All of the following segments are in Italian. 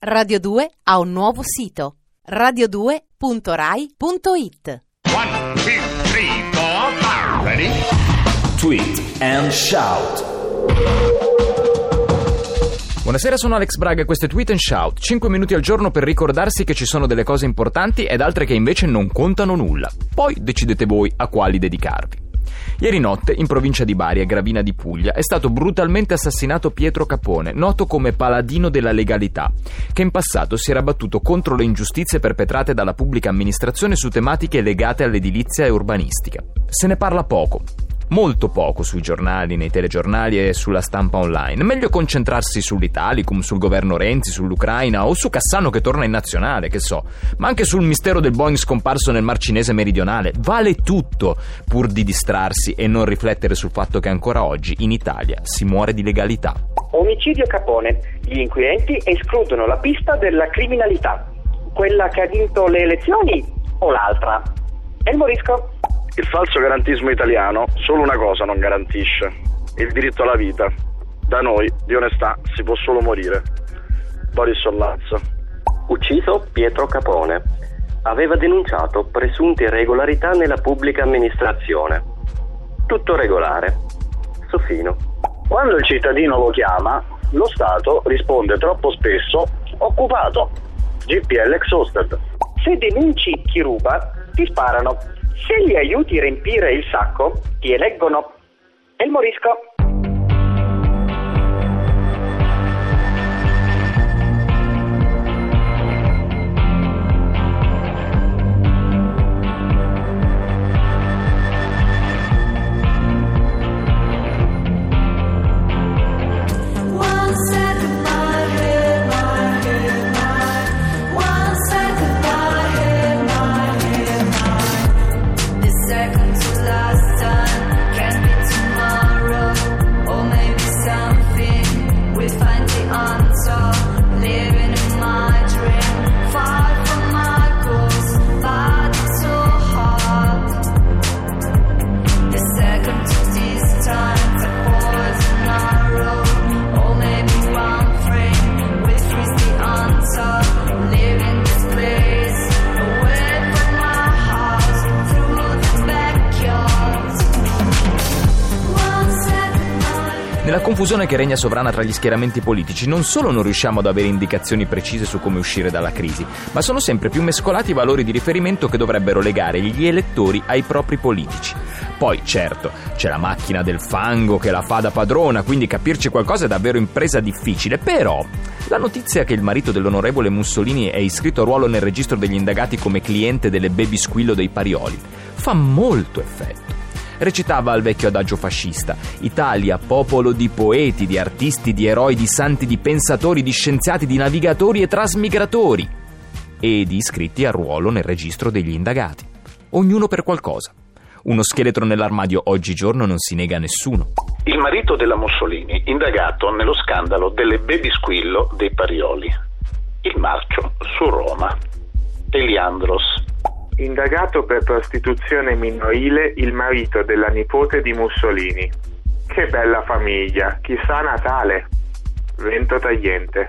Radio 2 ha un nuovo sito radio2.rai.it One, two, three, four, five. Ready? Tweet and shout. Buonasera, sono Alex Braga e questo è Tweet and Shout. 5 minuti al giorno per ricordarsi che ci sono delle cose importanti ed altre che invece non contano nulla. Poi decidete voi a quali dedicarvi. Ieri notte, in provincia di Bari, a Gravina di Puglia, è stato brutalmente assassinato Pietro Capone, noto come paladino della legalità, che in passato si era battuto contro le ingiustizie perpetrate dalla pubblica amministrazione su tematiche legate all'edilizia e urbanistica. Se ne parla poco, molto poco sui giornali, nei telegiornali e sulla stampa online. Meglio concentrarsi sull'Italicum, sul governo Renzi, sull'Ucraina o su Cassano che torna in nazionale, che so, ma anche sul mistero del Boeing scomparso nel Mar Cinese meridionale. Vale tutto pur di distrarsi e non riflettere sul fatto che ancora oggi in Italia si muore di legalità. Omicidio Capone. Gli inquirenti escludono la pista della criminalità. Quella che ha vinto le elezioni o l'altra? E il morisco? Il falso garantismo italiano solo una cosa non garantisce, il diritto alla vita. Da noi di onestà si può solo morire. Boris Sollazzo. Ucciso Pietro Capone. Aveva denunciato presunte irregolarità nella pubblica amministrazione. Tutto regolare. Soffino. Quando il cittadino lo chiama, lo Stato risponde troppo spesso occupato. GPL exhausted. Se denunci chi ruba, ti sparano. Se li aiuti a riempire il sacco, ti eleggono. E il morisco? Nella confusione che regna sovrana tra gli schieramenti politici, non solo non riusciamo ad avere indicazioni precise su come uscire dalla crisi, ma sono sempre più mescolati i valori di riferimento che dovrebbero legare gli elettori ai propri politici. Poi, certo, c'è la macchina del fango che la fa da padrona, quindi capirci qualcosa è davvero impresa difficile, però la notizia che il marito dell'onorevole Mussolini è iscritto a ruolo nel registro degli indagati come cliente delle baby squillo dei Parioli fa molto effetto recitava al vecchio adagio fascista. Italia, popolo di poeti, di artisti, di eroi, di santi, di pensatori, di scienziati, di navigatori e trasmigratori. E di iscritti a ruolo nel registro degli indagati. Ognuno per qualcosa. Uno scheletro nell'armadio oggigiorno non si nega a nessuno. Il marito della Mussolini, indagato nello scandalo delle baby squillo dei Parioli. Il marcio su Roma. Eliandros. Indagato per prostituzione minorile il marito della nipote di Mussolini. Che bella famiglia, chissà Natale. Vento tagliente.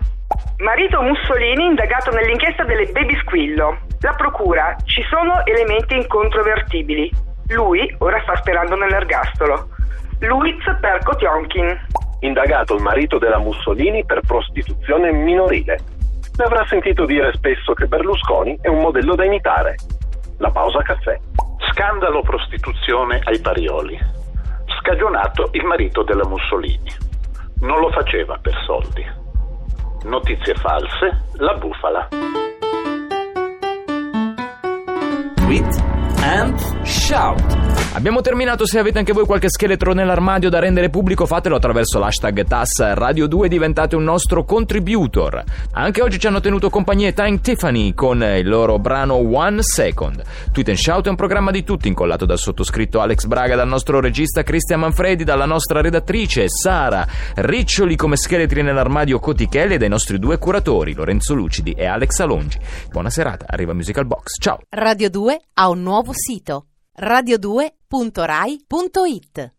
Marito Mussolini indagato nell'inchiesta delle baby squillo. La procura, ci sono elementi incontrovertibili. Lui ora sta sperando nell'ergastolo. Luiz Perko Tionkin. Indagato il marito della Mussolini per prostituzione minorile. Ne avrà sentito dire spesso che Berlusconi è un modello da imitare. La pausa caffè. Scandalo prostituzione ai Parioli. Scagionato il marito della Mussolini. Non lo faceva per soldi. Notizie false, la bufala. Tweet and shout. Abbiamo terminato, se avete anche voi qualche scheletro nell'armadio da rendere pubblico fatelo attraverso l'hashtag TAS Radio 2 e diventate un nostro contributor. Anche oggi ci hanno tenuto compagnia Time Tiffany con il loro brano One Second. Tweet and Shout è un programma di tutti incollato dal sottoscritto Alex Braga, dal nostro regista Cristian Manfredi, dalla nostra redattrice Sara, riccioli come scheletri nell'armadio Cotichelli e dai nostri due curatori Lorenzo Lucidi e Alex Alongi. Buona serata, arriva Musical Box. Ciao! Radio 2 ha un nuovo sito radio2.rai.it